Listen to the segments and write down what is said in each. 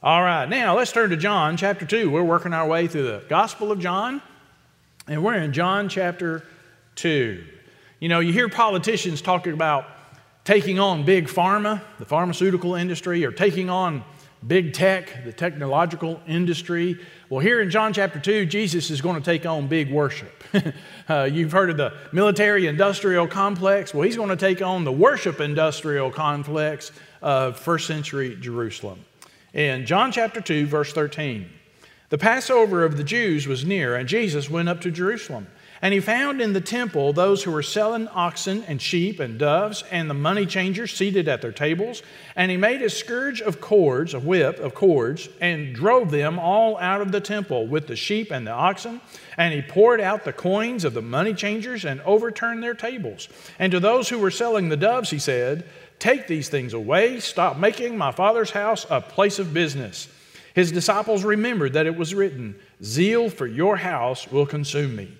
All right, now let's turn to John chapter 2. We're working our way through the Gospel of John, and we're in John chapter 2. You know, you hear politicians talking about taking on big pharma, the pharmaceutical industry, or taking on big tech, the technological industry. Well, here in John chapter 2, Jesus is going to take on big worship. uh, you've heard of the military industrial complex. Well, he's going to take on the worship industrial complex of first century Jerusalem. In John chapter 2, verse 13, the Passover of the Jews was near, and Jesus went up to Jerusalem. And he found in the temple those who were selling oxen and sheep and doves and the money changers seated at their tables. And he made a scourge of cords, a whip of cords, and drove them all out of the temple with the sheep and the oxen. And he poured out the coins of the money changers and overturned their tables. And to those who were selling the doves, he said, Take these things away. Stop making my father's house a place of business. His disciples remembered that it was written, Zeal for your house will consume me.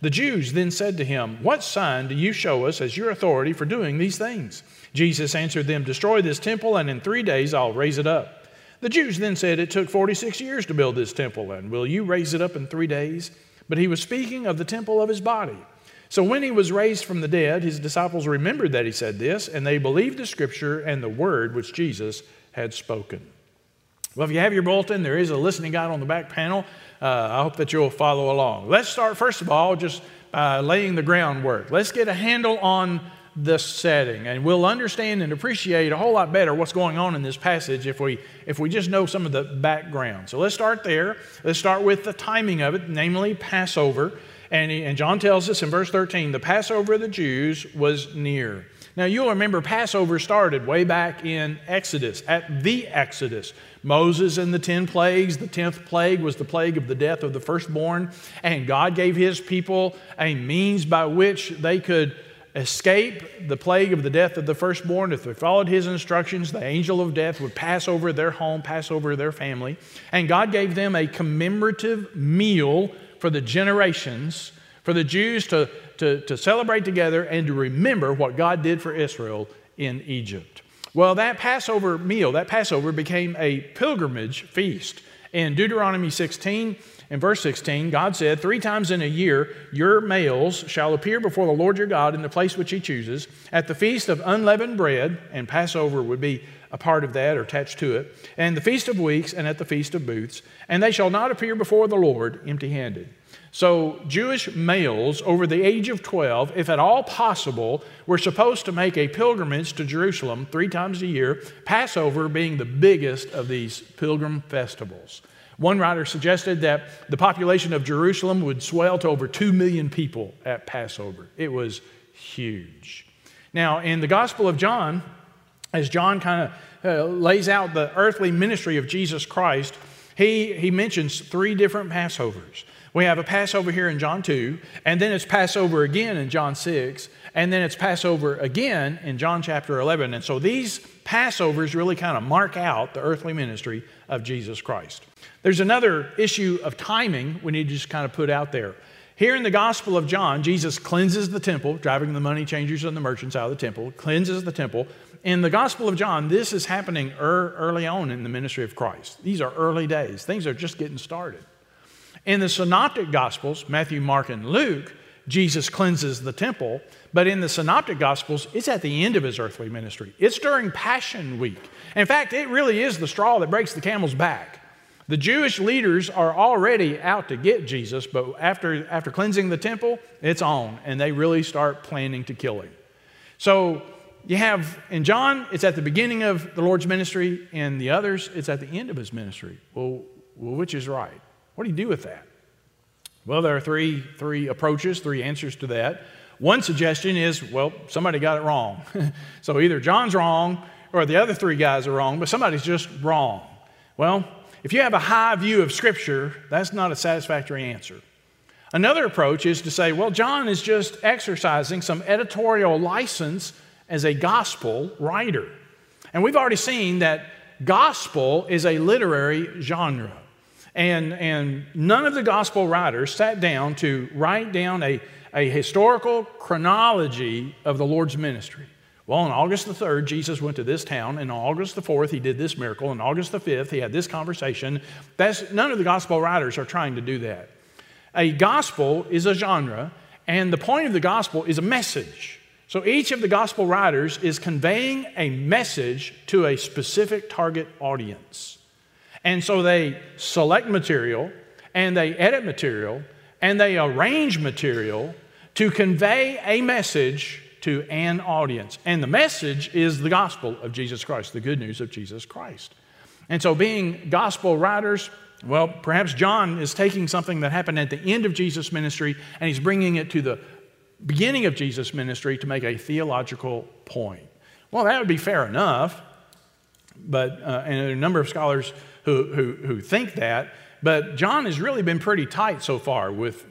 The Jews then said to him, What sign do you show us as your authority for doing these things? Jesus answered them, Destroy this temple, and in three days I'll raise it up. The Jews then said, It took 46 years to build this temple, and will you raise it up in three days? But he was speaking of the temple of his body. So when he was raised from the dead, his disciples remembered that he said this, and they believed the scripture and the word which Jesus had spoken. Well, if you have your bulletin, there is a listening guide on the back panel. Uh, I hope that you'll follow along. Let's start, first of all, just uh, laying the groundwork. Let's get a handle on the setting, and we'll understand and appreciate a whole lot better what's going on in this passage if we, if we just know some of the background. So let's start there. Let's start with the timing of it, namely Passover. And, he, and John tells us in verse 13 the Passover of the Jews was near. Now, you'll remember Passover started way back in Exodus, at the Exodus. Moses and the 10 plagues, the 10th plague was the plague of the death of the firstborn, and God gave his people a means by which they could escape the plague of the death of the firstborn. If they followed his instructions, the angel of death would pass over their home, pass over their family. And God gave them a commemorative meal for the generations, for the Jews to to, to celebrate together and to remember what God did for Israel in Egypt. Well, that Passover meal, that Passover became a pilgrimage feast. In Deuteronomy 16 and verse 16, God said, Three times in a year your males shall appear before the Lord your God in the place which he chooses, at the feast of unleavened bread, and Passover would be a part of that or attached to it, and the feast of weeks, and at the feast of booths, and they shall not appear before the Lord empty handed. So, Jewish males over the age of 12, if at all possible, were supposed to make a pilgrimage to Jerusalem three times a year, Passover being the biggest of these pilgrim festivals. One writer suggested that the population of Jerusalem would swell to over 2 million people at Passover. It was huge. Now, in the Gospel of John, as John kind of uh, lays out the earthly ministry of Jesus Christ, he, he mentions three different Passovers. We have a Passover here in John 2, and then it's Passover again in John 6, and then it's Passover again in John chapter 11. And so these Passovers really kind of mark out the earthly ministry of Jesus Christ. There's another issue of timing we need to just kind of put out there. Here in the Gospel of John, Jesus cleanses the temple, driving the money changers and the merchants out of the temple, cleanses the temple. In the Gospel of John, this is happening early on in the ministry of Christ. These are early days, things are just getting started. In the Synoptic Gospels, Matthew, Mark, and Luke, Jesus cleanses the temple, but in the Synoptic Gospels, it's at the end of his earthly ministry. It's during Passion Week. In fact, it really is the straw that breaks the camel's back. The Jewish leaders are already out to get Jesus, but after, after cleansing the temple, it's on, and they really start planning to kill him. So you have in John, it's at the beginning of the Lord's ministry, and the others, it's at the end of his ministry. Well, well which is right? What do you do with that? Well, there are three, three approaches, three answers to that. One suggestion is, well, somebody got it wrong. so either John's wrong or the other three guys are wrong, but somebody's just wrong. Well, if you have a high view of Scripture, that's not a satisfactory answer. Another approach is to say, well, John is just exercising some editorial license as a gospel writer. And we've already seen that gospel is a literary genre. And, and none of the gospel writers sat down to write down a, a historical chronology of the Lord's ministry. Well, on August the 3rd, Jesus went to this town, and on August the 4th, he did this miracle. On August the 5th, he had this conversation. That's, none of the gospel writers are trying to do that. A gospel is a genre, and the point of the gospel is a message. So each of the gospel writers is conveying a message to a specific target audience. And so they select material, and they edit material, and they arrange material to convey a message to an audience. And the message is the gospel of Jesus Christ, the good news of Jesus Christ. And so, being gospel writers, well, perhaps John is taking something that happened at the end of Jesus' ministry and he's bringing it to the beginning of Jesus' ministry to make a theological point. Well, that would be fair enough, but, uh, and there are a number of scholars who, who, who think that, but John has really been pretty tight so far with,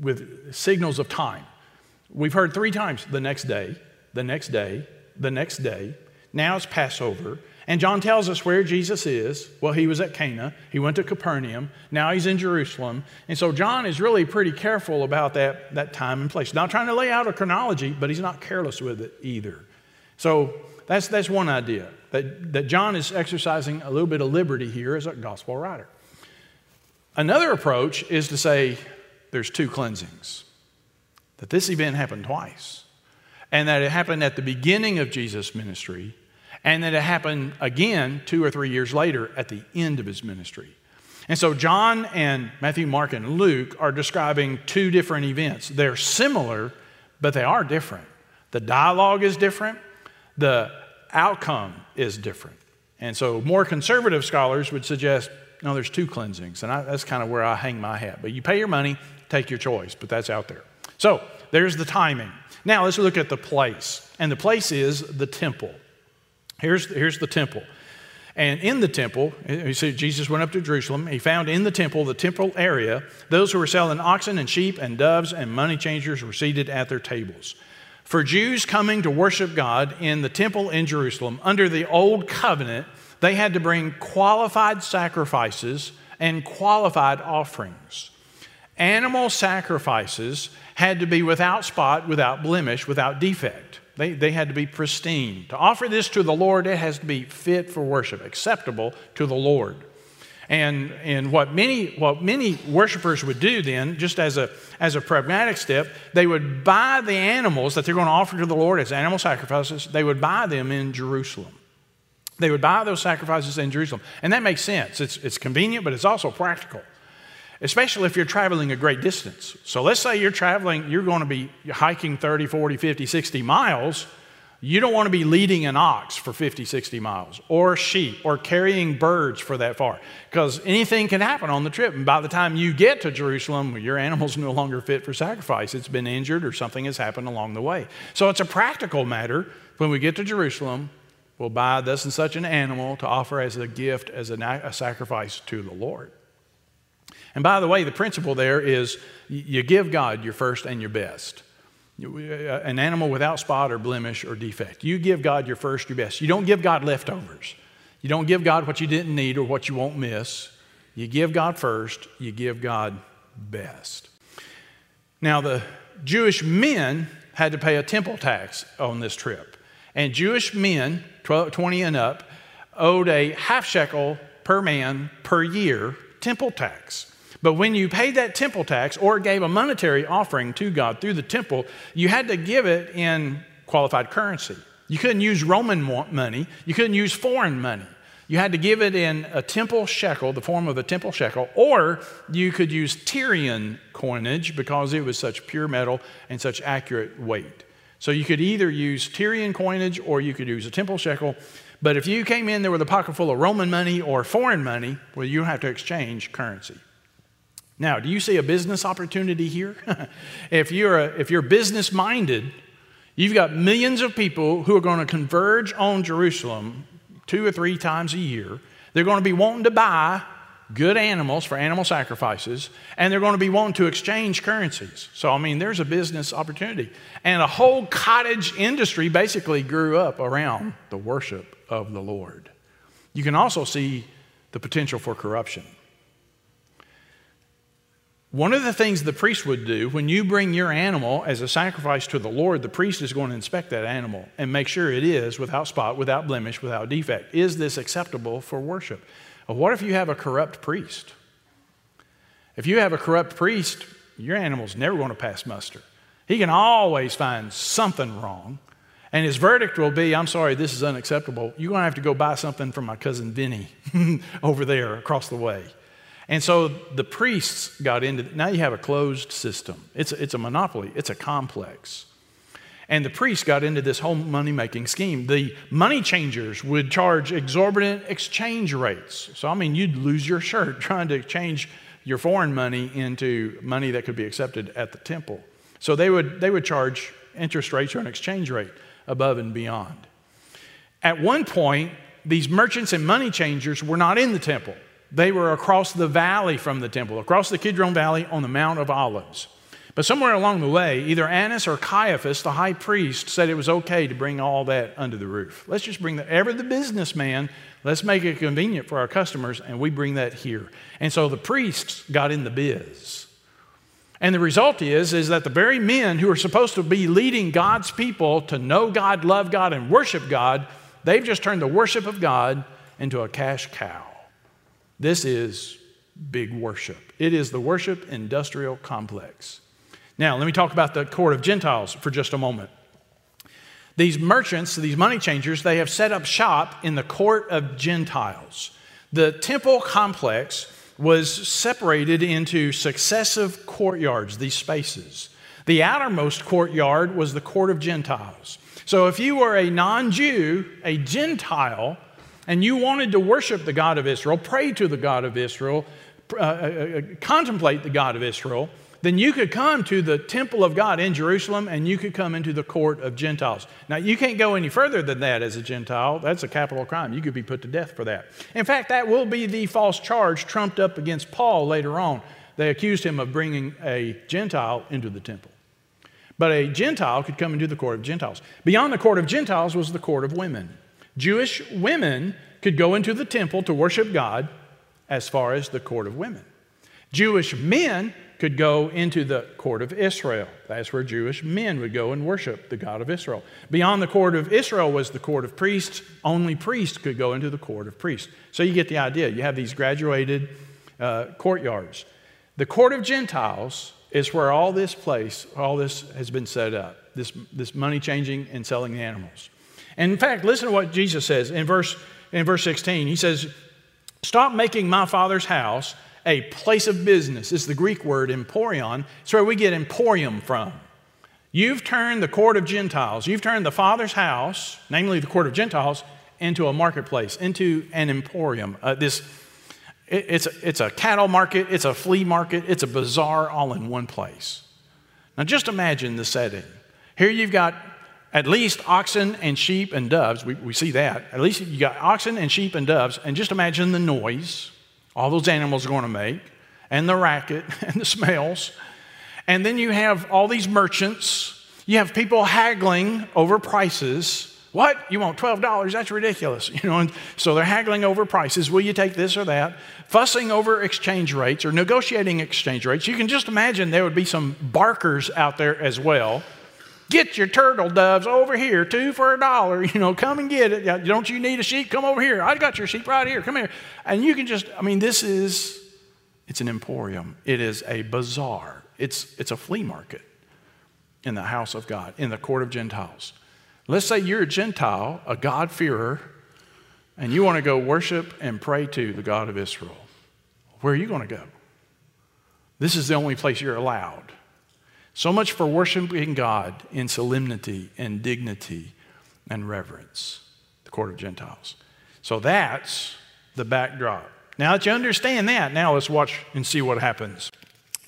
with signals of time. We've heard three times the next day, the next day, the next day. Now it's Passover. And John tells us where Jesus is. Well, he was at Cana. He went to Capernaum. Now he's in Jerusalem. And so John is really pretty careful about that, that time and place. Not trying to lay out a chronology, but he's not careless with it either. So that's, that's one idea that, that John is exercising a little bit of liberty here as a gospel writer. Another approach is to say there's two cleansings that this event happened twice, and that it happened at the beginning of Jesus' ministry, and that it happened again two or three years later at the end of his ministry. And so, John and Matthew, Mark, and Luke are describing two different events. They're similar, but they are different. The dialogue is different, the outcome is different. And so, more conservative scholars would suggest no, there's two cleansings. And I, that's kind of where I hang my hat. But you pay your money, take your choice, but that's out there. So there's the timing. Now let's look at the place. And the place is the temple. Here's, here's the temple. And in the temple, eh, you see, Jesus went up to Jerusalem. He found in the temple, the temple area, those who were selling oxen and sheep and doves and money changers were seated at their tables. For Jews coming to worship God in the temple in Jerusalem under the old covenant, they had to bring qualified sacrifices and qualified offerings. Animal sacrifices had to be without spot, without blemish, without defect. They, they had to be pristine. To offer this to the Lord, it has to be fit for worship, acceptable to the Lord. And, and what, many, what many worshipers would do then, just as a, as a pragmatic step, they would buy the animals that they're going to offer to the Lord as animal sacrifices, they would buy them in Jerusalem. They would buy those sacrifices in Jerusalem. And that makes sense. It's, it's convenient, but it's also practical especially if you're traveling a great distance. So let's say you're traveling, you're going to be hiking 30, 40, 50, 60 miles. You don't want to be leading an ox for 50, 60 miles, or sheep, or carrying birds for that far, because anything can happen on the trip. And by the time you get to Jerusalem, your animal's no longer fit for sacrifice. It's been injured, or something has happened along the way. So it's a practical matter. When we get to Jerusalem, we'll buy thus and such an animal to offer as a gift, as a, a sacrifice to the Lord. And by the way, the principle there is you give God your first and your best. Uh, an animal without spot or blemish or defect. You give God your first, your best. You don't give God leftovers. You don't give God what you didn't need or what you won't miss. You give God first, you give God best. Now, the Jewish men had to pay a temple tax on this trip. And Jewish men, 20 and up, owed a half shekel per man per year temple tax. But when you paid that temple tax or gave a monetary offering to God through the temple, you had to give it in qualified currency. You couldn't use Roman money, you couldn't use foreign money. You had to give it in a temple shekel, the form of a temple shekel, or you could use Tyrian coinage because it was such pure metal and such accurate weight. So you could either use Tyrian coinage or you could use a temple shekel. But if you came in there with a pocket full of Roman money or foreign money, well, you have to exchange currency. Now, do you see a business opportunity here? if, you're a, if you're business minded, you've got millions of people who are going to converge on Jerusalem two or three times a year. They're going to be wanting to buy good animals for animal sacrifices, and they're going to be wanting to exchange currencies. So, I mean, there's a business opportunity. And a whole cottage industry basically grew up around the worship of the Lord. You can also see the potential for corruption. One of the things the priest would do when you bring your animal as a sacrifice to the Lord, the priest is going to inspect that animal and make sure it is without spot, without blemish, without defect. Is this acceptable for worship? What if you have a corrupt priest? If you have a corrupt priest, your animal's never going to pass muster. He can always find something wrong. And his verdict will be I'm sorry, this is unacceptable. You're going to have to go buy something from my cousin Vinny over there across the way. And so the priests got into now you have a closed system. It's a, it's a monopoly, it's a complex. And the priests got into this whole money making scheme. The money changers would charge exorbitant exchange rates. So, I mean, you'd lose your shirt trying to change your foreign money into money that could be accepted at the temple. So, they would, they would charge interest rates or an exchange rate above and beyond. At one point, these merchants and money changers were not in the temple. They were across the valley from the temple, across the Kidron Valley on the Mount of Olives. But somewhere along the way, either Annas or Caiaphas, the high priest, said it was okay to bring all that under the roof. Let's just bring that, ever the businessman, let's make it convenient for our customers, and we bring that here. And so the priests got in the biz. And the result is, is that the very men who are supposed to be leading God's people to know God, love God, and worship God, they've just turned the worship of God into a cash cow. This is big worship. It is the worship industrial complex. Now, let me talk about the court of Gentiles for just a moment. These merchants, these money changers, they have set up shop in the court of Gentiles. The temple complex was separated into successive courtyards, these spaces. The outermost courtyard was the court of Gentiles. So if you were a non Jew, a Gentile, and you wanted to worship the God of Israel, pray to the God of Israel, uh, uh, uh, contemplate the God of Israel, then you could come to the temple of God in Jerusalem and you could come into the court of Gentiles. Now, you can't go any further than that as a Gentile. That's a capital crime. You could be put to death for that. In fact, that will be the false charge trumped up against Paul later on. They accused him of bringing a Gentile into the temple. But a Gentile could come into the court of Gentiles. Beyond the court of Gentiles was the court of women. Jewish women could go into the temple to worship God as far as the court of women. Jewish men could go into the court of Israel. That's where Jewish men would go and worship the God of Israel. Beyond the court of Israel was the court of priests. Only priests could go into the court of priests. So you get the idea. You have these graduated uh, courtyards. The court of Gentiles is where all this place, all this has been set up this, this money changing and selling the animals. And in fact, listen to what Jesus says in verse, in verse 16. He says, Stop making my father's house a place of business. Is the Greek word emporion. It's where we get emporium from. You've turned the court of Gentiles, you've turned the Father's house, namely the court of Gentiles, into a marketplace, into an emporium. Uh, this, it, it's, a, it's a cattle market, it's a flea market, it's a bazaar all in one place. Now just imagine the setting. Here you've got at least oxen and sheep and doves. We, we see that. At least you got oxen and sheep and doves. And just imagine the noise all those animals are going to make, and the racket and the smells. And then you have all these merchants. You have people haggling over prices. What? You want $12? That's ridiculous. You know, and so they're haggling over prices. Will you take this or that? Fussing over exchange rates or negotiating exchange rates. You can just imagine there would be some barkers out there as well Get your turtle doves over here, two for a dollar. You know, come and get it. Don't you need a sheep? Come over here. I got your sheep right here. Come here. And you can just, I mean, this is, it's an emporium. It is a bazaar. It's, it's a flea market in the house of God, in the court of Gentiles. Let's say you're a Gentile, a God-fearer, and you want to go worship and pray to the God of Israel. Where are you going to go? This is the only place you're allowed. So much for worshiping God in solemnity and dignity and reverence, the court of Gentiles. So that's the backdrop. Now that you understand that, now let's watch and see what happens.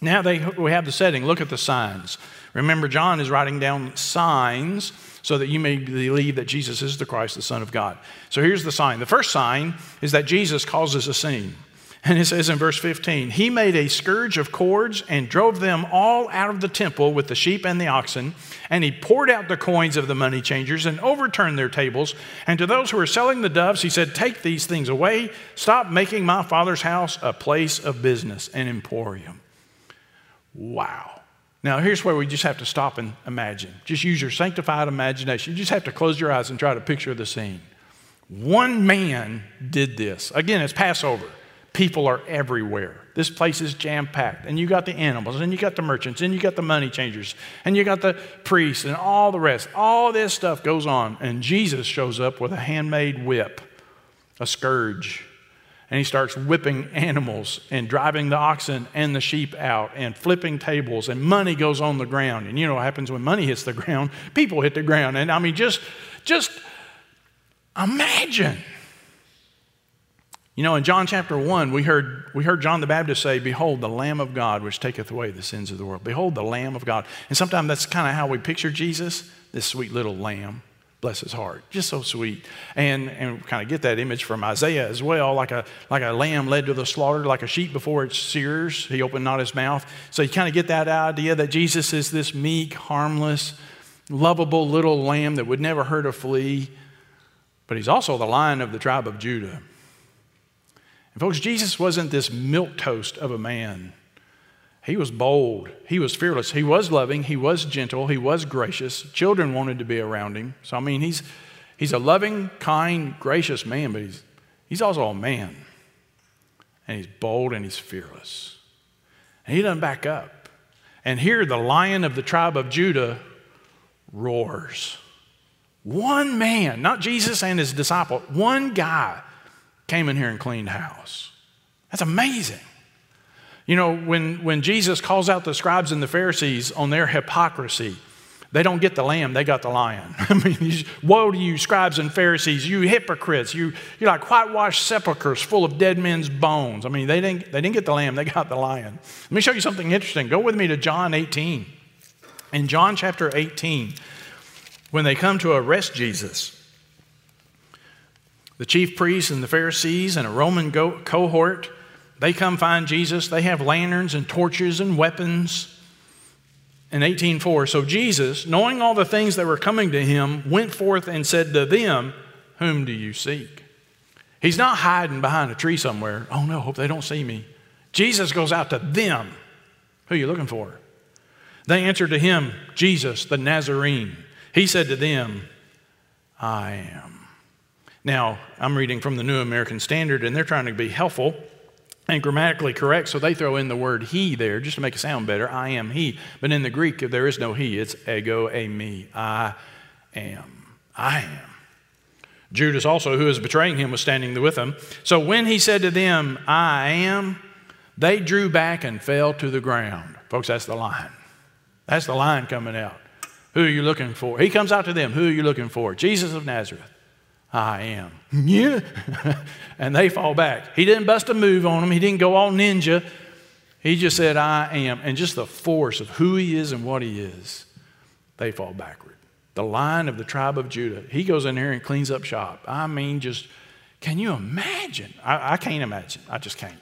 Now they, we have the setting. Look at the signs. Remember, John is writing down signs so that you may believe that Jesus is the Christ, the Son of God. So here's the sign. The first sign is that Jesus causes a scene. And it says in verse 15, He made a scourge of cords and drove them all out of the temple with the sheep and the oxen. And he poured out the coins of the money changers and overturned their tables. And to those who were selling the doves, he said, Take these things away. Stop making my father's house a place of business, an emporium. Wow. Now, here's where we just have to stop and imagine. Just use your sanctified imagination. You just have to close your eyes and try to picture the scene. One man did this. Again, it's Passover. People are everywhere. This place is jam packed. And you got the animals, and you got the merchants, and you got the money changers, and you got the priests, and all the rest. All this stuff goes on. And Jesus shows up with a handmade whip, a scourge. And he starts whipping animals and driving the oxen and the sheep out and flipping tables, and money goes on the ground. And you know what happens when money hits the ground? People hit the ground. And I mean, just, just imagine you know, in John chapter 1, we heard, we heard John the Baptist say, Behold, the Lamb of God, which taketh away the sins of the world. Behold, the Lamb of God. And sometimes that's kind of how we picture Jesus, this sweet little lamb. Bless his heart. Just so sweet. And, and kind of get that image from Isaiah as well, like a, like a lamb led to the slaughter, like a sheep before its shears. He opened not his mouth. So you kind of get that idea that Jesus is this meek, harmless, lovable little lamb that would never hurt a flea. But he's also the lion of the tribe of Judah. And folks, Jesus wasn't this milk toast of a man. He was bold. He was fearless. He was loving. He was gentle. He was gracious. Children wanted to be around him. So, I mean, he's, he's a loving, kind, gracious man, but he's, he's also a man. And he's bold and he's fearless. And he doesn't back up. And here, the lion of the tribe of Judah roars. One man, not Jesus and his disciple, one guy came in here and cleaned house. That's amazing. You know, when, when Jesus calls out the scribes and the Pharisees on their hypocrisy, they don't get the lamb, they got the lion. I mean, woe to you, scribes and Pharisees, you hypocrites. You, you're like whitewashed sepulchres full of dead men's bones. I mean, they didn't, they didn't get the lamb, they got the lion. Let me show you something interesting. Go with me to John 18. In John chapter 18, when they come to arrest Jesus, the chief priests and the Pharisees and a Roman go- cohort, they come find Jesus. They have lanterns and torches and weapons. In 18:4, so Jesus, knowing all the things that were coming to him, went forth and said to them, "Whom do you seek?" He's not hiding behind a tree somewhere. Oh no, hope they don't see me. Jesus goes out to them. Who are you looking for? They answered to him, Jesus, the Nazarene. He said to them, I am. Now, I'm reading from the New American Standard, and they're trying to be helpful and grammatically correct, so they throw in the word he there just to make it sound better. I am he. But in the Greek, there is no he, it's ego eimi. I am. I am. Judas also, who is betraying him, was standing with them. So when he said to them, I am, they drew back and fell to the ground. Folks, that's the lion. That's the lion coming out. Who are you looking for? He comes out to them. Who are you looking for? Jesus of Nazareth. I am. Yeah. and they fall back. He didn't bust a move on them, he didn't go all ninja. He just said, I am. And just the force of who he is and what he is, they fall backward. The lion of the tribe of Judah. He goes in there and cleans up shop. I mean, just, can you imagine? I, I can't imagine. I just can't.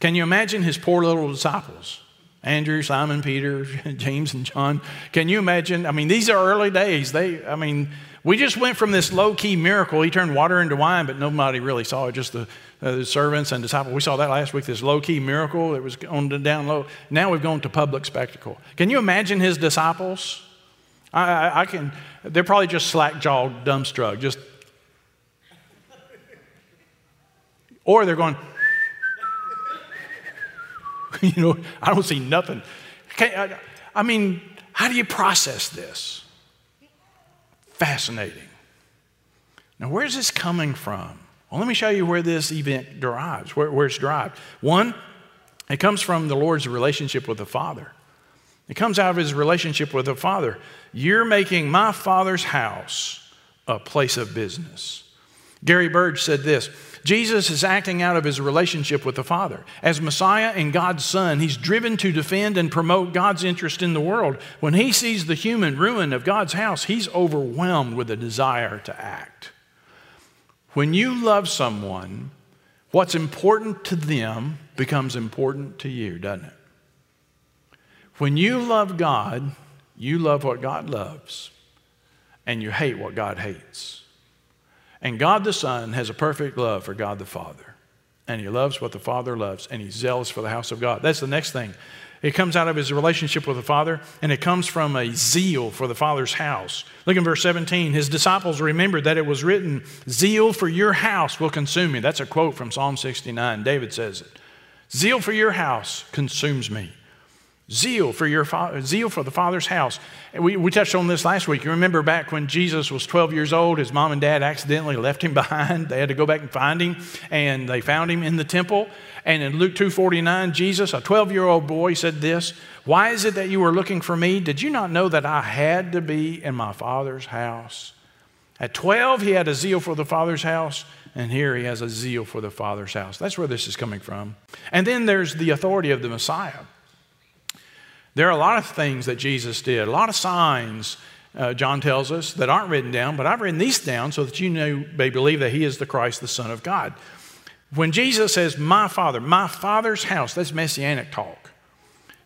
Can you imagine his poor little disciples? Andrew, Simon, Peter, James, and John. Can you imagine? I mean, these are early days. They, I mean, we just went from this low key miracle. He turned water into wine, but nobody really saw it, just the, uh, the servants and disciples. We saw that last week, this low key miracle that was on the down low. Now we've gone to public spectacle. Can you imagine his disciples? I, I, I can, they're probably just slack jawed, dumbstruck, just. Or they're going, you know, I don't see nothing. I, I mean, how do you process this? Fascinating. Now, where's this coming from? Well, let me show you where this event derives, where, where it's derived. One, it comes from the Lord's relationship with the Father. It comes out of his relationship with the Father. You're making my Father's house a place of business. Gary Burge said this Jesus is acting out of his relationship with the Father. As Messiah and God's Son, he's driven to defend and promote God's interest in the world. When he sees the human ruin of God's house, he's overwhelmed with a desire to act. When you love someone, what's important to them becomes important to you, doesn't it? When you love God, you love what God loves, and you hate what God hates. And God the Son has a perfect love for God the Father. and he loves what the Father loves, and he's zealous for the house of God. That's the next thing. It comes out of his relationship with the Father, and it comes from a zeal for the Father's house. Look in verse 17. His disciples remembered that it was written, Zeal for your house will consume me. That's a quote from Psalm 69. David says it. Zeal for your house consumes me. Zeal for, your fa- zeal for the Father's house. We, we touched on this last week. You remember back when Jesus was 12 years old, his mom and dad accidentally left him behind. They had to go back and find him, and they found him in the temple. And in Luke 2:49, Jesus, a 12-year-old boy, said this, "Why is it that you were looking for me? Did you not know that I had to be in my Father's house?" At 12, he had a zeal for the Father's house, and here he has a zeal for the Father's house. That's where this is coming from. And then there's the authority of the Messiah. There are a lot of things that Jesus did, a lot of signs, uh, John tells us, that aren't written down, but I've written these down so that you know, may believe that he is the Christ, the Son of God. When Jesus says, My Father, my Father's house, that's messianic talk.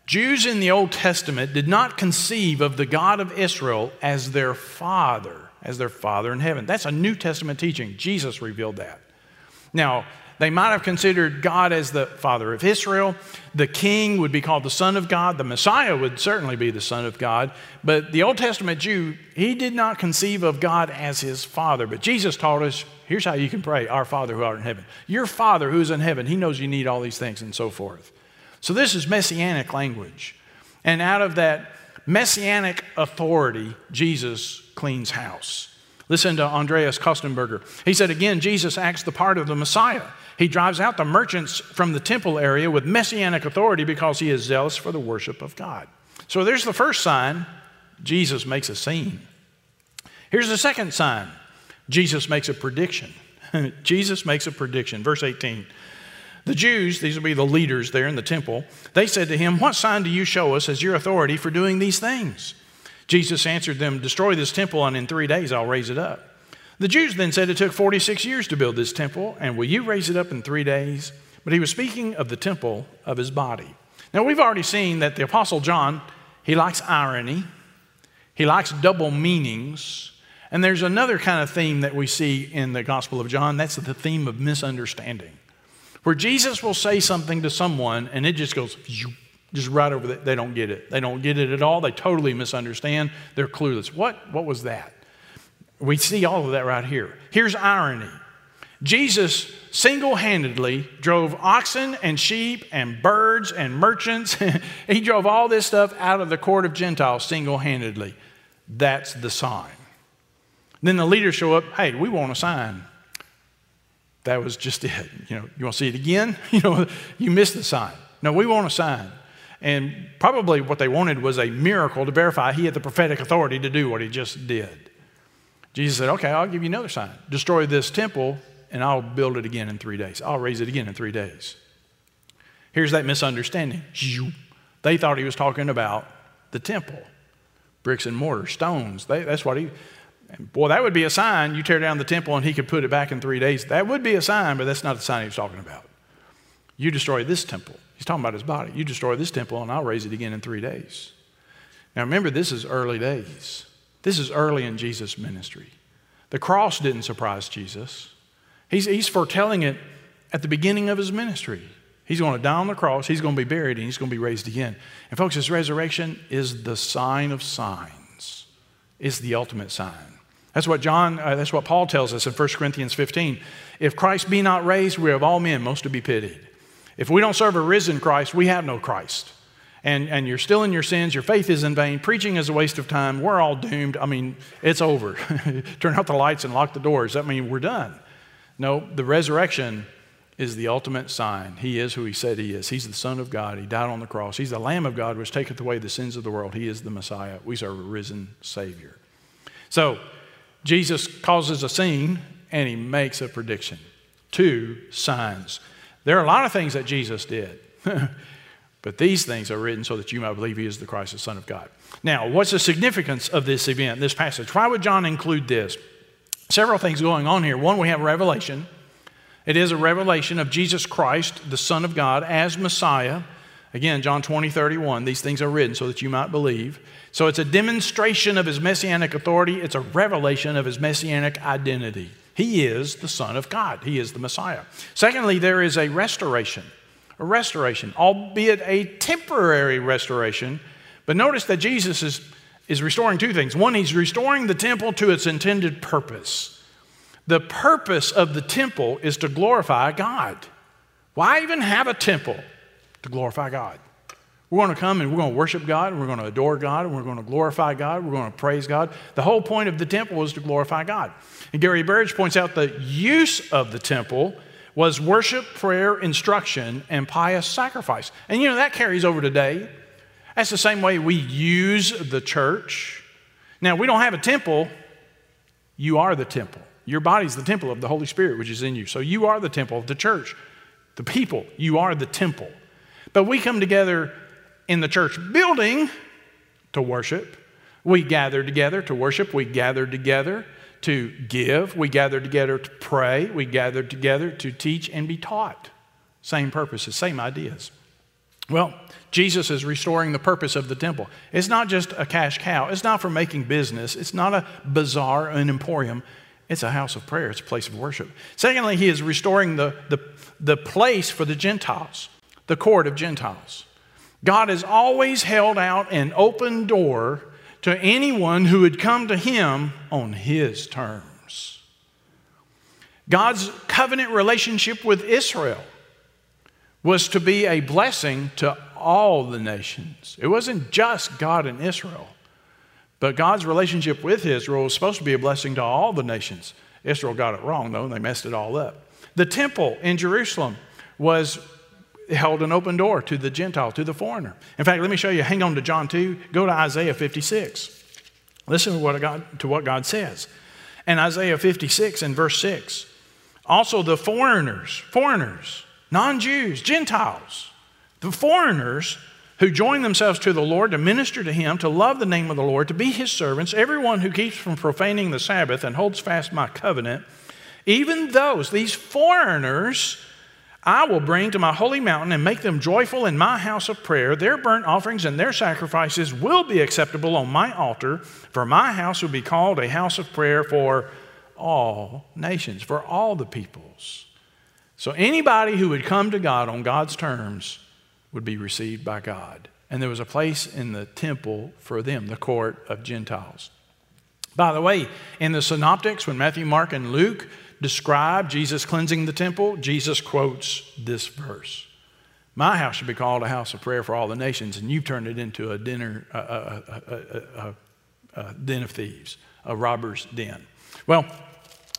Jews in the Old Testament did not conceive of the God of Israel as their Father, as their Father in heaven. That's a New Testament teaching. Jesus revealed that. Now, they might have considered God as the Father of Israel. The king would be called the Son of God. The Messiah would certainly be the Son of God. But the Old Testament Jew, he did not conceive of God as his Father. But Jesus taught us here's how you can pray Our Father who art in heaven. Your Father who is in heaven, he knows you need all these things and so forth. So this is messianic language. And out of that messianic authority, Jesus cleans house. Listen to Andreas Kostenberger. He said, again, Jesus acts the part of the Messiah. He drives out the merchants from the temple area with messianic authority because he is zealous for the worship of God. So there's the first sign Jesus makes a scene. Here's the second sign Jesus makes a prediction. Jesus makes a prediction. Verse 18. The Jews, these will be the leaders there in the temple, they said to him, What sign do you show us as your authority for doing these things? Jesus answered them, Destroy this temple, and in three days I'll raise it up. The Jews then said it took 46 years to build this temple, and will you raise it up in three days? But he was speaking of the temple of his body. Now, we've already seen that the Apostle John, he likes irony, he likes double meanings, and there's another kind of theme that we see in the Gospel of John that's the theme of misunderstanding, where Jesus will say something to someone and it just goes, just right over there, They don't get it. They don't get it at all. They totally misunderstand. They're clueless. What, what was that? We see all of that right here. Here's irony Jesus single handedly drove oxen and sheep and birds and merchants. he drove all this stuff out of the court of Gentiles single handedly. That's the sign. Then the leaders show up hey, we want a sign. That was just it. You know, you want to see it again? You know, you missed the sign. No, we want a sign. And probably what they wanted was a miracle to verify he had the prophetic authority to do what he just did. Jesus said, Okay, I'll give you another sign. Destroy this temple, and I'll build it again in three days. I'll raise it again in three days. Here's that misunderstanding. They thought he was talking about the temple bricks and mortar, stones. They, that's what he. Boy, that would be a sign. You tear down the temple and he could put it back in three days. That would be a sign, but that's not the sign he was talking about. You destroy this temple. He's talking about his body. You destroy this temple and I'll raise it again in three days. Now remember, this is early days. This is early in Jesus' ministry. The cross didn't surprise Jesus. He's, he's foretelling it at the beginning of his ministry. He's going to die on the cross, he's going to be buried, and he's going to be raised again. And folks, his resurrection is the sign of signs, is the ultimate sign. That's what John, uh, that's what Paul tells us in 1 Corinthians 15. If Christ be not raised, we are of all men most to be pitied. If we don't serve a risen Christ, we have no Christ and, and you're still in your sins, your faith is in vain, preaching is a waste of time, we're all doomed. I mean, it's over. Turn out the lights and lock the doors. That means we're done. No, the resurrection is the ultimate sign. He is who he said he is. He's the Son of God. He died on the cross. He's the Lamb of God, which taketh away the sins of the world. He is the Messiah. We serve a risen Savior. So, Jesus causes a scene and he makes a prediction. Two signs. There are a lot of things that Jesus did. But these things are written so that you might believe he is the Christ, the Son of God. Now, what's the significance of this event, this passage? Why would John include this? Several things going on here. One, we have revelation. It is a revelation of Jesus Christ, the Son of God, as Messiah. Again, John 20, 31, these things are written so that you might believe. So it's a demonstration of his messianic authority, it's a revelation of his messianic identity. He is the Son of God, He is the Messiah. Secondly, there is a restoration, a restoration, albeit a temporary restoration. But notice that Jesus is, is restoring two things. One, He's restoring the temple to its intended purpose. The purpose of the temple is to glorify God. Why even have a temple? To glorify God. We're going to come and we're going to worship God, and we're going to adore God, and we're going to glorify God, we're going to praise God. The whole point of the temple was to glorify God. And Gary Burge points out the use of the temple was worship, prayer, instruction, and pious sacrifice. And you know, that carries over today. That's the same way we use the church. Now, we don't have a temple, you are the temple. Your body's the temple of the Holy Spirit, which is in you. So you are the temple of the church. The people, you are the temple. But we come together in the church building to worship. We gather together to worship. We gather together to give. We gather together to pray. We gather together to teach and be taught. Same purposes, same ideas. Well, Jesus is restoring the purpose of the temple. It's not just a cash cow, it's not for making business, it's not a bazaar, an emporium. It's a house of prayer, it's a place of worship. Secondly, he is restoring the, the, the place for the Gentiles, the court of Gentiles. God has always held out an open door to anyone who would come to him on his terms. God's covenant relationship with Israel was to be a blessing to all the nations. It wasn't just God and Israel, but God's relationship with Israel was supposed to be a blessing to all the nations. Israel got it wrong, though, and they messed it all up. The temple in Jerusalem was held an open door to the Gentile, to the foreigner. In fact, let me show you. Hang on to John 2. Go to Isaiah 56. Listen to what God, to what God says. And Isaiah 56 and verse 6. Also, the foreigners, foreigners, non Jews, Gentiles, the foreigners who join themselves to the Lord to minister to Him, to love the name of the Lord, to be His servants, everyone who keeps from profaning the Sabbath and holds fast my covenant, even those, these foreigners, I will bring to my holy mountain and make them joyful in my house of prayer. Their burnt offerings and their sacrifices will be acceptable on my altar, for my house will be called a house of prayer for all nations, for all the peoples. So anybody who would come to God on God's terms would be received by God. And there was a place in the temple for them, the court of Gentiles. By the way, in the synoptics, when Matthew, Mark, and Luke describe Jesus cleansing the temple, Jesus quotes this verse. My house should be called a house of prayer for all the nations, and you've turned it into a dinner, a, a, a, a den of thieves, a robber's den. Well,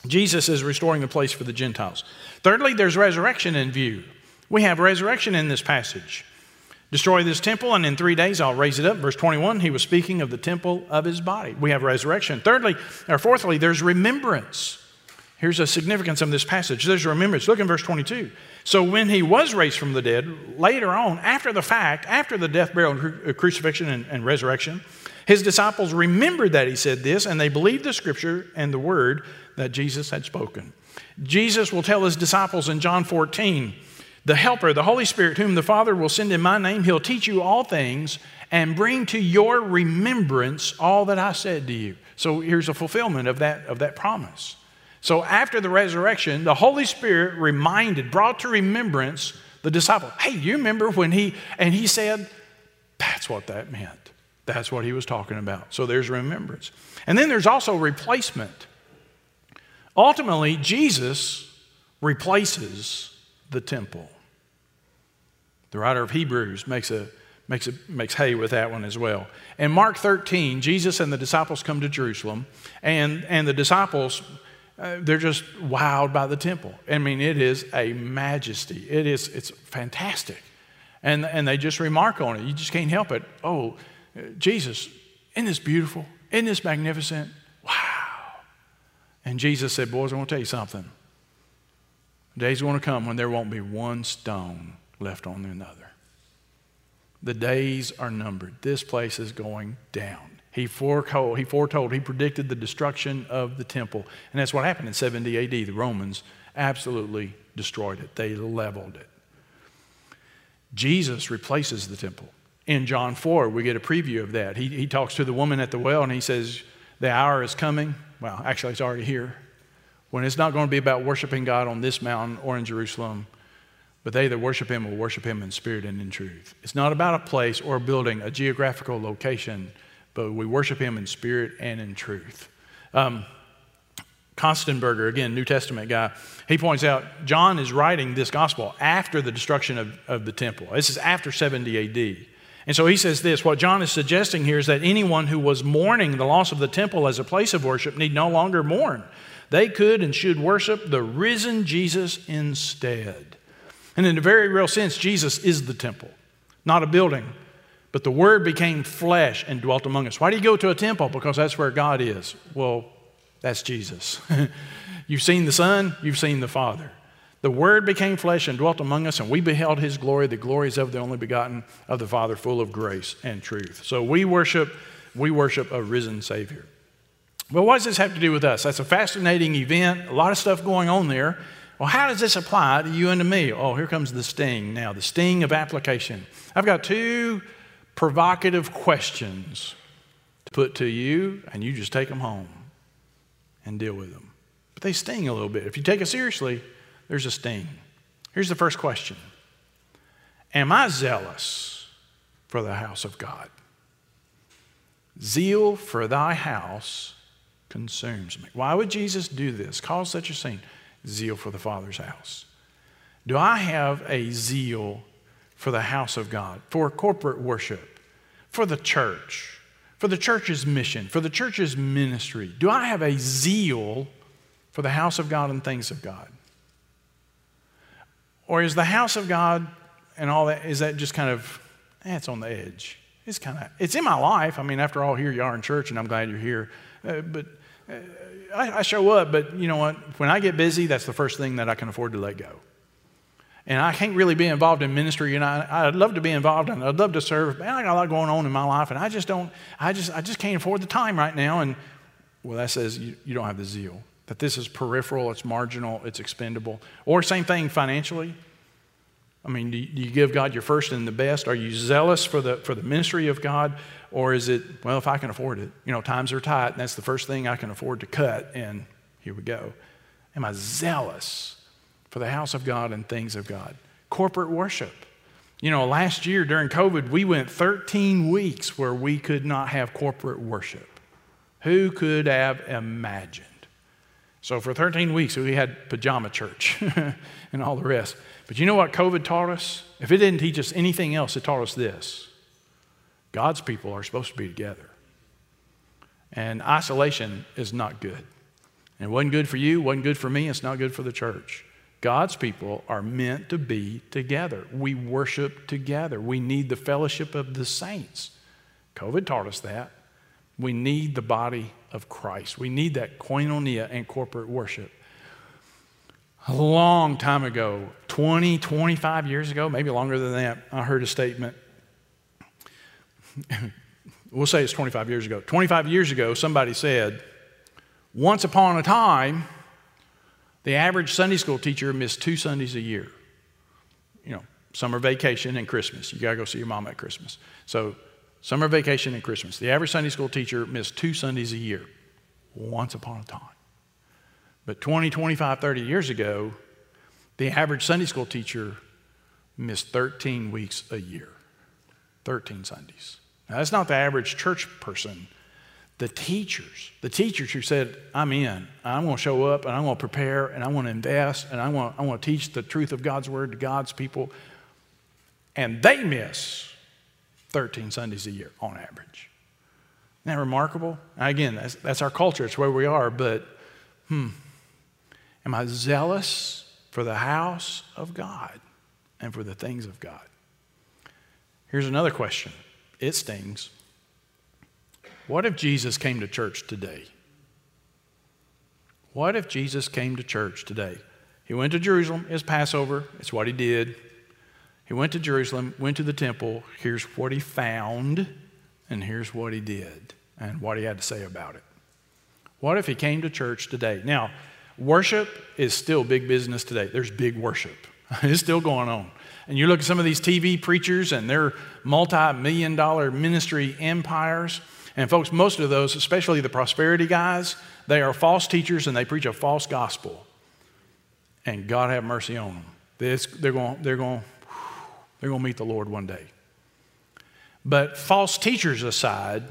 Jesus is restoring the place for the Gentiles. Thirdly, there's resurrection in view. We have resurrection in this passage. Destroy this temple, and in three days I'll raise it up. Verse 21, he was speaking of the temple of his body. We have resurrection. Thirdly, or fourthly, there's remembrance. Here's a significance of this passage. There's a remembrance. Look in verse 22. So when he was raised from the dead, later on, after the fact, after the death, burial, and uh, crucifixion and, and resurrection, his disciples remembered that he said this, and they believed the scripture and the word that Jesus had spoken. Jesus will tell his disciples in John 14, the Helper, the Holy Spirit, whom the Father will send in my name, he'll teach you all things and bring to your remembrance all that I said to you. So here's a fulfillment of that, of that promise. So after the resurrection, the Holy Spirit reminded, brought to remembrance the disciple. Hey, you remember when he, and he said, that's what that meant. That's what he was talking about. So there's remembrance. And then there's also replacement. Ultimately, Jesus replaces the temple. The writer of Hebrews makes a makes, a, makes hay with that one as well. In Mark 13, Jesus and the disciples come to Jerusalem, and, and the disciples they're just wowed by the temple. I mean, it is a majesty. It is, it's fantastic. And, and they just remark on it. You just can't help it. Oh, Jesus, isn't this beautiful? Isn't this magnificent? Wow. And Jesus said, Boys, I want to tell you something. The days going to come when there won't be one stone left on another. The days are numbered. This place is going down. He foretold, he foretold, he predicted the destruction of the temple. And that's what happened in 70 AD. The Romans absolutely destroyed it, they leveled it. Jesus replaces the temple. In John 4, we get a preview of that. He, he talks to the woman at the well and he says, The hour is coming. Well, actually, it's already here when it's not going to be about worshiping God on this mountain or in Jerusalem, but they that worship him will worship him in spirit and in truth. It's not about a place or a building, a geographical location, but we worship him in spirit and in truth. Um, again, New Testament guy, he points out John is writing this gospel after the destruction of, of the temple. This is after 70 AD. And so he says this what John is suggesting here is that anyone who was mourning the loss of the temple as a place of worship need no longer mourn. They could and should worship the risen Jesus instead. And in a very real sense, Jesus is the temple, not a building. But the Word became flesh and dwelt among us. Why do you go to a temple? Because that's where God is. Well, that's Jesus. you've seen the Son, you've seen the Father. The Word became flesh and dwelt among us, and we beheld His glory. The glories of the only begotten of the Father, full of grace and truth. So we worship, we worship a risen Savior. Well, what does this have to do with us? That's a fascinating event, a lot of stuff going on there. Well, how does this apply to you and to me? Oh, here comes the sting now, the sting of application. I've got two provocative questions to put to you, and you just take them home and deal with them. But they sting a little bit. If you take it seriously, there's a sting. Here's the first question Am I zealous for the house of God? Zeal for thy house consumes me. Why would Jesus do this? Cause such a scene? Zeal for the Father's house. Do I have a zeal for the house of God, for corporate worship, for the church, for the church's mission, for the church's ministry? Do I have a zeal for the house of God and things of God? Or is the house of God and all that, is that just kind of, eh, it's on the edge? It's kind of, it's in my life. I mean, after all, here you are in church and I'm glad you're here. Uh, but uh, I, I, show up, but you know what? When I get busy, that's the first thing that I can afford to let go. And I can't really be involved in ministry, and I, would love to be involved, and I'd love to serve. But I got a lot going on in my life, and I just don't. I just, I just can't afford the time right now. And well, that says you, you don't have the zeal. That this is peripheral, it's marginal, it's expendable. Or same thing financially. I mean, do you, do you give God your first and the best? Are you zealous for the for the ministry of God, or is it, well, if I can afford it, you know, times are tight, and that's the first thing I can afford to cut, and here we go. Am I zealous for the house of God and things of God? Corporate worship. You know, last year during COVID, we went 13 weeks where we could not have corporate worship. Who could have imagined? So for 13 weeks, we had pajama church and all the rest. But you know what COVID taught us? If it didn't teach us anything else, it taught us this God's people are supposed to be together. And isolation is not good. And it wasn't good for you, it wasn't good for me, it's not good for the church. God's people are meant to be together. We worship together. We need the fellowship of the saints. COVID taught us that. We need the body of Christ. We need that koinonia and corporate worship. A long time ago, 20, 25 years ago, maybe longer than that, I heard a statement we'll say it's 25 years ago. 25 years ago, somebody said, once upon a time, the average Sunday school teacher missed two Sundays a year. You know, summer vacation and Christmas. You got to go see your mom at Christmas. So, summer vacation and Christmas. The average Sunday school teacher missed two Sundays a year, once upon a time. But 20, 25, 30 years ago, the average Sunday school teacher missed 13 weeks a year, 13 Sundays. Now, that's not the average church person. The teachers, the teachers who said, I'm in, I'm going to show up and I'm going to prepare and I want to invest and I want, I want to teach the truth of God's word to God's people. And they miss 13 Sundays a year on average. Isn't that remarkable? Now, again, that's, that's our culture, it's where we are, but hmm, am I zealous for the house of God and for the things of God? Here's another question it stings. What if Jesus came to church today? What if Jesus came to church today? He went to Jerusalem, it's Passover, it's what he did. He went to Jerusalem, went to the temple. Here's what he found, and here's what he did, and what he had to say about it. What if he came to church today? Now, worship is still big business today. There's big worship, it's still going on. And you look at some of these TV preachers and their multi million dollar ministry empires, And, folks, most of those, especially the prosperity guys, they are false teachers and they preach a false gospel. And God have mercy on them. This, they're going they're going they're going to meet the Lord one day. But false teachers aside,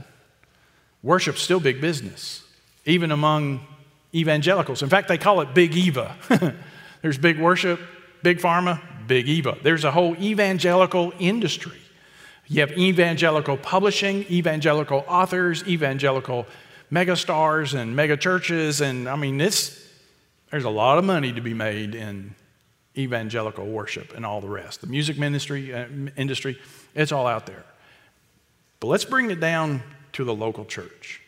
worship's still big business, even among evangelicals. In fact, they call it Big Eva. There's big worship, big pharma, big Eva. There's a whole evangelical industry. You have evangelical publishing, evangelical authors, evangelical megastars and mega churches, and I mean, it's, there's a lot of money to be made in evangelical worship and all the rest. The music ministry uh, industry, it's all out there. But let's bring it down to the local church.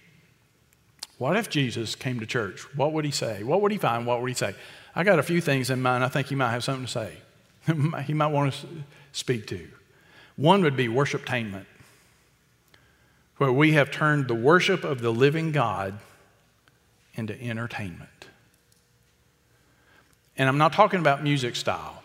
What if Jesus came to church? What would he say? What would he find? What would he say? I got a few things in mind I think he might have something to say. he might want to speak to. One would be worshiptainment, where we have turned the worship of the living God into entertainment. And I'm not talking about music style.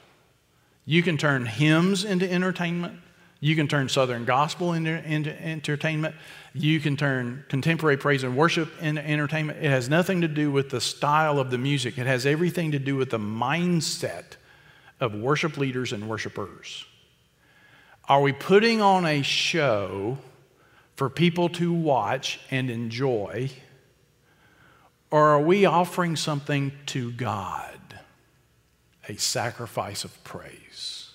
You can turn hymns into entertainment. You can turn Southern gospel into, into, entertainment. You can turn contemporary praise and worship into entertainment. It has nothing to do with the style of the music, it has everything to do with the mindset of worship leaders and worshipers. Are we putting on a show for people to watch and enjoy? Or are we offering something to God? A sacrifice of praise.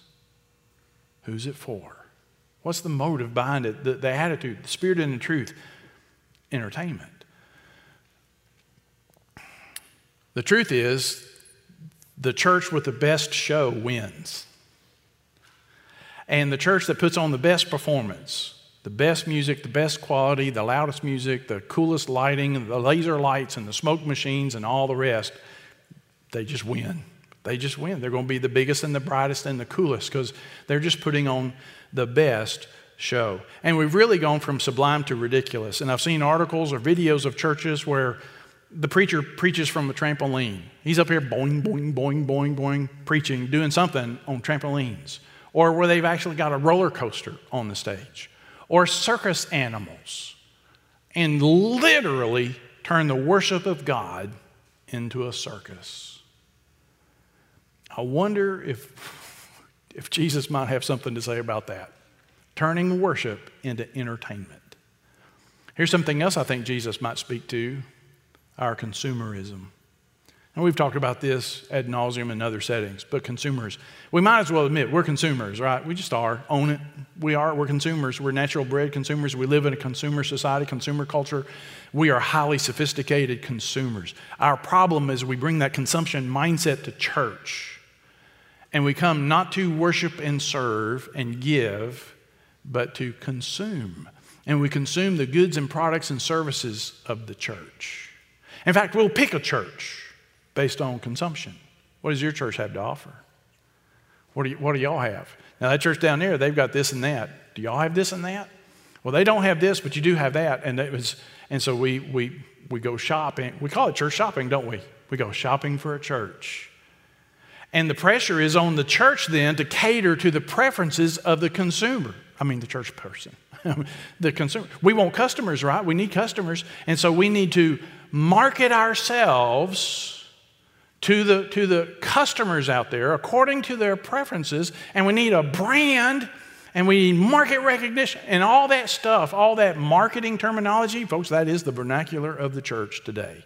Who's it for? What's the motive behind it? The, the attitude, the spirit and the truth, entertainment. The truth is, the church with the best show wins. And the church that puts on the best performance, the best music, the best quality, the loudest music, the coolest lighting, the laser lights, and the smoke machines, and all the rest, they just win. They just win. They're going to be the biggest and the brightest and the coolest because they're just putting on the best show. And we've really gone from sublime to ridiculous. And I've seen articles or videos of churches where the preacher preaches from a trampoline. He's up here boing, boing, boing, boing, boing, preaching, doing something on trampolines. Or where they've actually got a roller coaster on the stage. Or circus animals. And literally turn the worship of God into a circus. I wonder if if Jesus might have something to say about that. Turning worship into entertainment. Here's something else I think Jesus might speak to our consumerism. And we've talked about this ad nauseum in other settings, but consumers, we might as well admit we're consumers, right? We just are. Own it. We are. We're consumers. We're natural bred consumers. We live in a consumer society, consumer culture. We are highly sophisticated consumers. Our problem is we bring that consumption mindset to church. And we come not to worship and serve and give, but to consume. And we consume the goods and products and services of the church. In fact, we'll pick a church based on consumption. What does your church have to offer? What do, you, what do y'all have? Now, that church down there, they've got this and that. Do y'all have this and that? Well, they don't have this, but you do have that. And, it was, and so we, we, we go shopping. We call it church shopping, don't we? We go shopping for a church. And the pressure is on the church then to cater to the preferences of the consumer. I mean, the church person. the consumer. We want customers, right? We need customers. And so we need to market ourselves to the, to the customers out there according to their preferences. And we need a brand and we need market recognition and all that stuff, all that marketing terminology. Folks, that is the vernacular of the church today.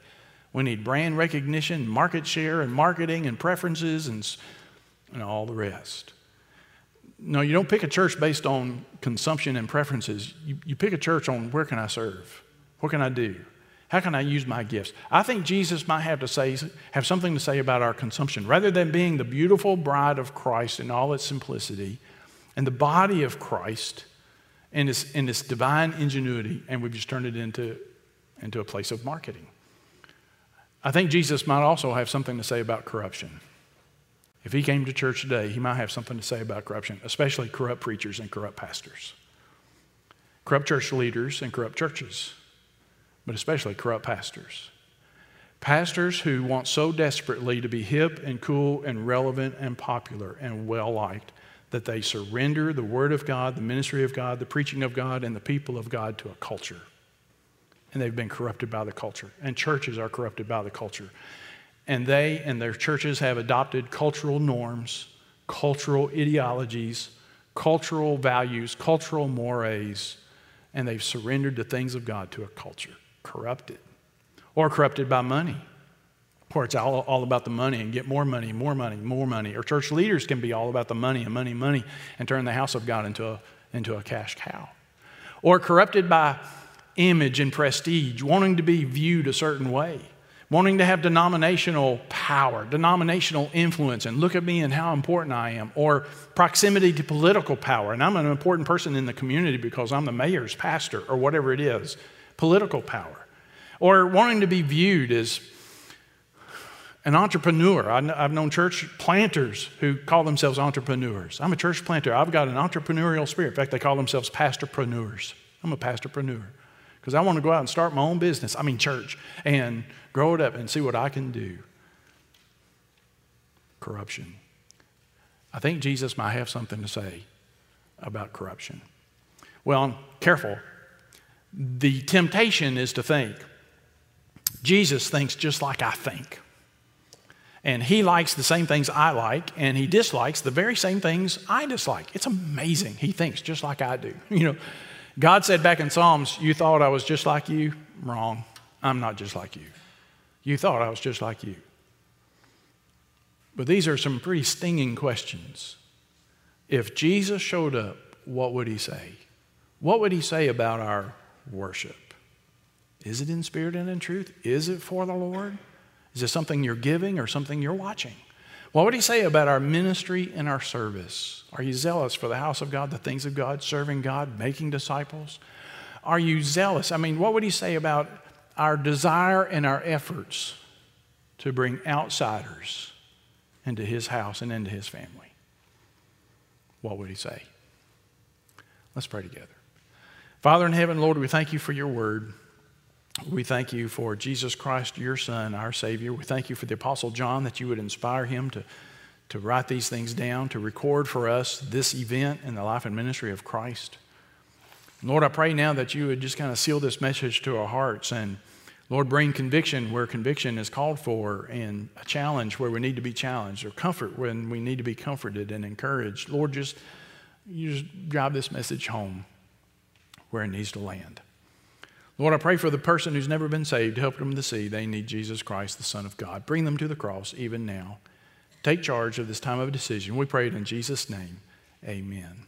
We need brand recognition, market share, and marketing, and preferences, and, and all the rest. No, you don't pick a church based on consumption and preferences. You, you pick a church on where can I serve? What can I do? How can I use my gifts? I think Jesus might have to say, have something to say about our consumption. Rather than being the beautiful bride of Christ in all its simplicity and the body of Christ in its, in its divine ingenuity, and we've just turned it into, into a place of marketing. I think Jesus might also have something to say about corruption. If he came to church today, he might have something to say about corruption, especially corrupt preachers and corrupt pastors, corrupt church leaders and corrupt churches, but especially corrupt pastors. Pastors who want so desperately to be hip and cool and relevant and popular and well liked that they surrender the Word of God, the ministry of God, the preaching of God, and the people of God to a culture. and they've been corrupted by the culture. And churches are corrupted by the culture. And they and their churches have adopted cultural norms, cultural ideologies, cultural values, cultural mores, and they've surrendered the things of God to a culture, corrupted, or corrupted by money, where it's all, all about the money and get more money, more money, more money. Or church leaders can be all about the money and money, money, and turn the house of God into a, into a cash cow. Or corrupted by image and prestige, wanting to be viewed a certain way, wanting to have denominational power, denominational influence, and look at me and how important I am, or proximity to political power, and I'm an important person in the community because I'm the mayor's pastor, or whatever it is, political power, or wanting to be viewed as an entrepreneur. I've known church planters who call themselves entrepreneurs. I'm a church planter. I've got an entrepreneurial spirit. In fact, they call themselves pastorpreneurs. I'm a pastorpreneur because I want to go out and start my own business, I mean, church, and grow it up and see what I can do. Corruption. I think Jesus might have something to say about corruption. Well, careful. The temptation is to think Jesus thinks just like I think. And he likes the same things I like, and he dislikes the very same things I dislike. It's amazing. He thinks just like I do. You know, God said back in Psalms, You thought I was just like you? Wrong. I'm not just like you. You thought I was just like you. But these are some pretty stinging questions. If Jesus showed up, what would he say? What would he say about our worship? Is it in spirit and in truth? Is it for the Lord? Is it something you're giving or something you're watching? What would he say about our ministry and our service? Are you zealous for the house of God, the things of God, serving God, making disciples? Are you zealous? I mean, what would he say about our desire and our efforts to bring outsiders into his house and into his family? What would he say? Let's pray together. Father in heaven, Lord, we thank you for your word. We thank you for Jesus Christ, your Son, our Savior. We thank you for the Apostle John that you would inspire him to, to write these things down, to record for us this event in the life and ministry of Christ. Lord, I pray now that you would just kind of seal this message to our hearts and, Lord, bring conviction where conviction is called for and a challenge where we need to be challenged or comfort when we need to be comforted and encouraged. Lord, just, you just drive this message home where it needs to land. Lord, I pray for the person who's never been saved, help them to see they need Jesus Christ, the Son of God. Bring them to the cross even now. Take charge of this time of decision. We pray it in Jesus' name. Amen.